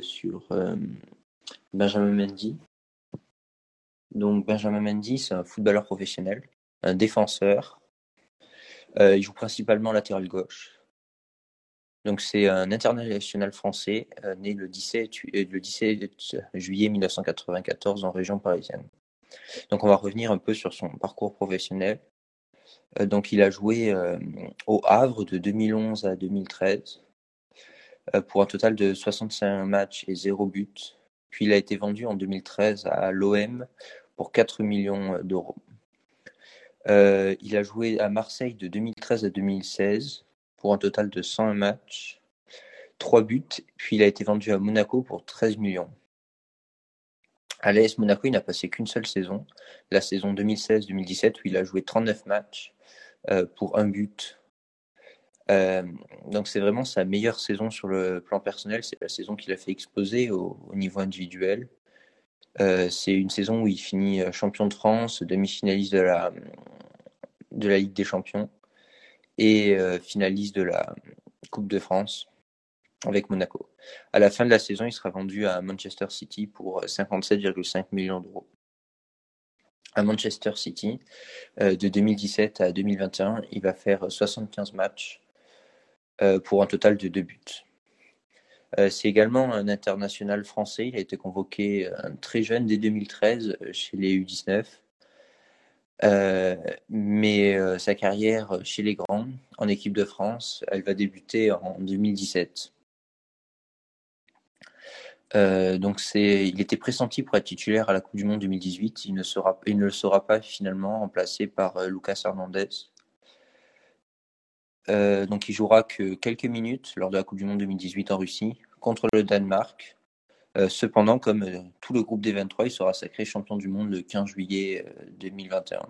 sur euh, Benjamin Mendy. Donc Benjamin Mendy, c'est un footballeur professionnel, un défenseur. Euh, il joue principalement latéral gauche. Donc c'est un international français euh, né le 17, le 17 juillet 1994 en région parisienne. Donc on va revenir un peu sur son parcours professionnel. donc il a joué au Havre de 2011 à 2013 pour un total de 65 matchs et 0 but. Puis il a été vendu en 2013 à l'OM pour 4 millions d'euros. Euh, il a joué à Marseille de 2013 à 2016 pour un total de 101 matchs, 3 buts, puis il a été vendu à Monaco pour 13 millions. À l'AS Monaco, il n'a passé qu'une seule saison, la saison 2016-2017, où il a joué 39 matchs euh, pour un but. Euh, donc c'est vraiment sa meilleure saison sur le plan personnel, c'est la saison qu'il a fait exploser au niveau individuel. Euh, c'est une saison où il finit euh, champion de France, demi-finaliste de la, de la Ligue des Champions et finaliste de la Coupe de France avec Monaco. À la fin de la saison, il sera vendu à Manchester City pour 57,5 millions d'euros. À Manchester City, de 2017 à 2021, il va faire 75 matchs pour un total de deux buts. Euh, c'est également un international français. Il a été convoqué euh, très jeune, dès 2013, euh, chez les U19. mais sa carrière chez les grands, en équipe de France, elle va débuter en 2017. donc il était pressenti pour être titulaire à la Coupe du Monde 2018. Il ne sera, il ne le sera pas finalement, remplacé par Lucas Hernandez. Euh, donc il jouera que quelques minutes lors de la Coupe du Monde 2018 en Russie contre le Danemark. Euh, cependant, comme euh, tout le groupe des 23, il sera sacré champion du monde le 15 juillet 2021.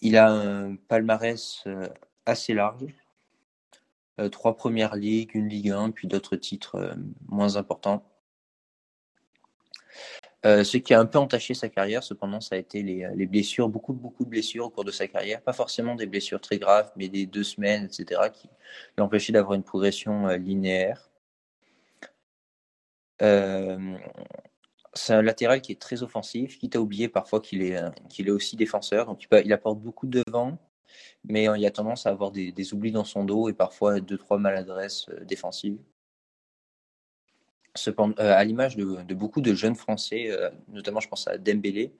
Il a un palmarès assez large. trois premières ligues, une Ligue 1, puis d'autres titres moins importants. Euh, ce qui a un peu entaché sa carrière, cependant, ça a été les, les, blessures, beaucoup, beaucoup de blessures au cours de sa carrière. Pas forcément des blessures très graves, mais des deux semaines, etc., qui empêché d'avoir une progression euh, linéaire. Euh, c'est un latéral qui est très offensif, quitte à oublier parfois qu'il est, qu'il est aussi défenseur. Donc il, il, apporte beaucoup de devant, mais il a tendance à avoir des, des, oublis dans son dos et parfois deux, trois maladresses défensives. Cependant, euh, à l'image de, beaucoup de jeunes Français, euh, notamment je pense à Dembélé,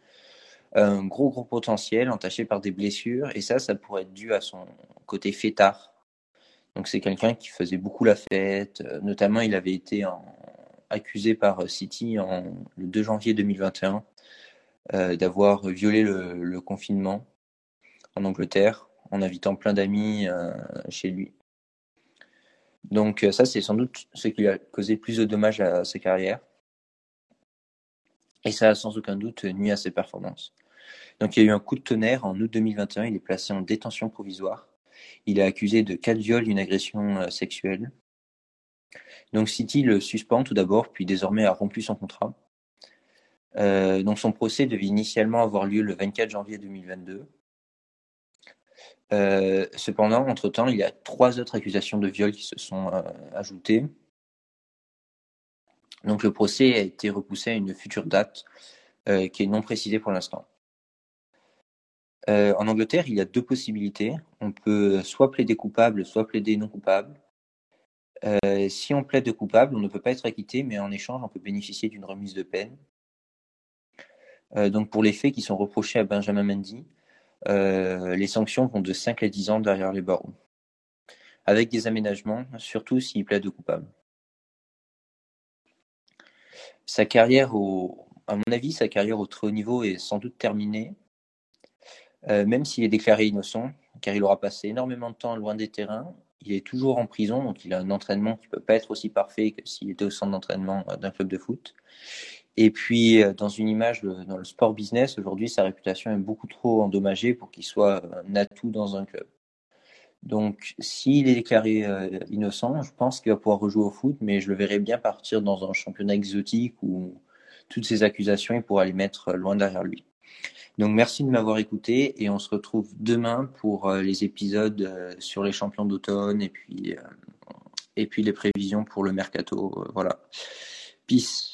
un gros gros potentiel entaché par des blessures et ça, ça pourrait être dû à son côté fêtard. Donc c'est quelqu'un qui faisait beaucoup la fête, euh, notamment il avait été accusé par City en, le 2 janvier 2021 d'avoir violé le, confinement en Angleterre en invitant plein d'amis chez lui. Donc euh, ça, c'est sans doute ce qui a causé plus de dommages à sa carrière. Et ça a sans aucun doute nuit à ses performances. Donc il y a eu un coup de tonnerre en août 2021, il est placé en détention provisoire. Il est accusé de quatre viols et une agression euh, sexuelle. Donc City le suspend tout d'abord, puis désormais a rompu son contrat. Euh, donc son procès devait initialement avoir lieu le 24 janvier 2022. Euh, cependant, entre-temps, il y a trois autres accusations de viol qui se sont euh, ajoutées. Donc le procès a été repoussé à une future date euh, qui est non précisée pour l'instant. en Angleterre, il y a deux possibilités. On peut soit plaider coupable, soit plaider non coupable. si on plaide coupable, on ne peut pas être acquitté, mais en échange, on peut bénéficier d'une remise de peine. donc pour les faits qui sont reprochés à Benjamin Mendy, euh, les sanctions vont de 5 à 10 ans derrière les barreaux, avec des aménagements, surtout s'il plaide coupable. Sa carrière, à mon avis, sa carrière au très haut niveau est sans doute terminée, euh, même s'il est déclaré innocent, car il aura passé énormément de temps loin des terrains. Il est toujours en prison, donc il a un entraînement qui ne peut pas être aussi parfait que s'il était au centre d'entraînement d'un club de foot. Et puis, euh, dans une image, dans le sport business, aujourd'hui, sa réputation est beaucoup trop endommagée pour qu'il soit un atout dans un club. Donc, s'il est déclaré euh, innocent, je pense qu'il va pouvoir rejouer au foot, mais je le verrai bien partir dans un championnat exotique où toutes ces accusations, il pourra les mettre loin derrière lui. Donc, merci de m'avoir écouté et on se retrouve demain pour euh, les épisodes sur les champions d'automne et puis et puis les prévisions pour le mercato. voilà. Peace.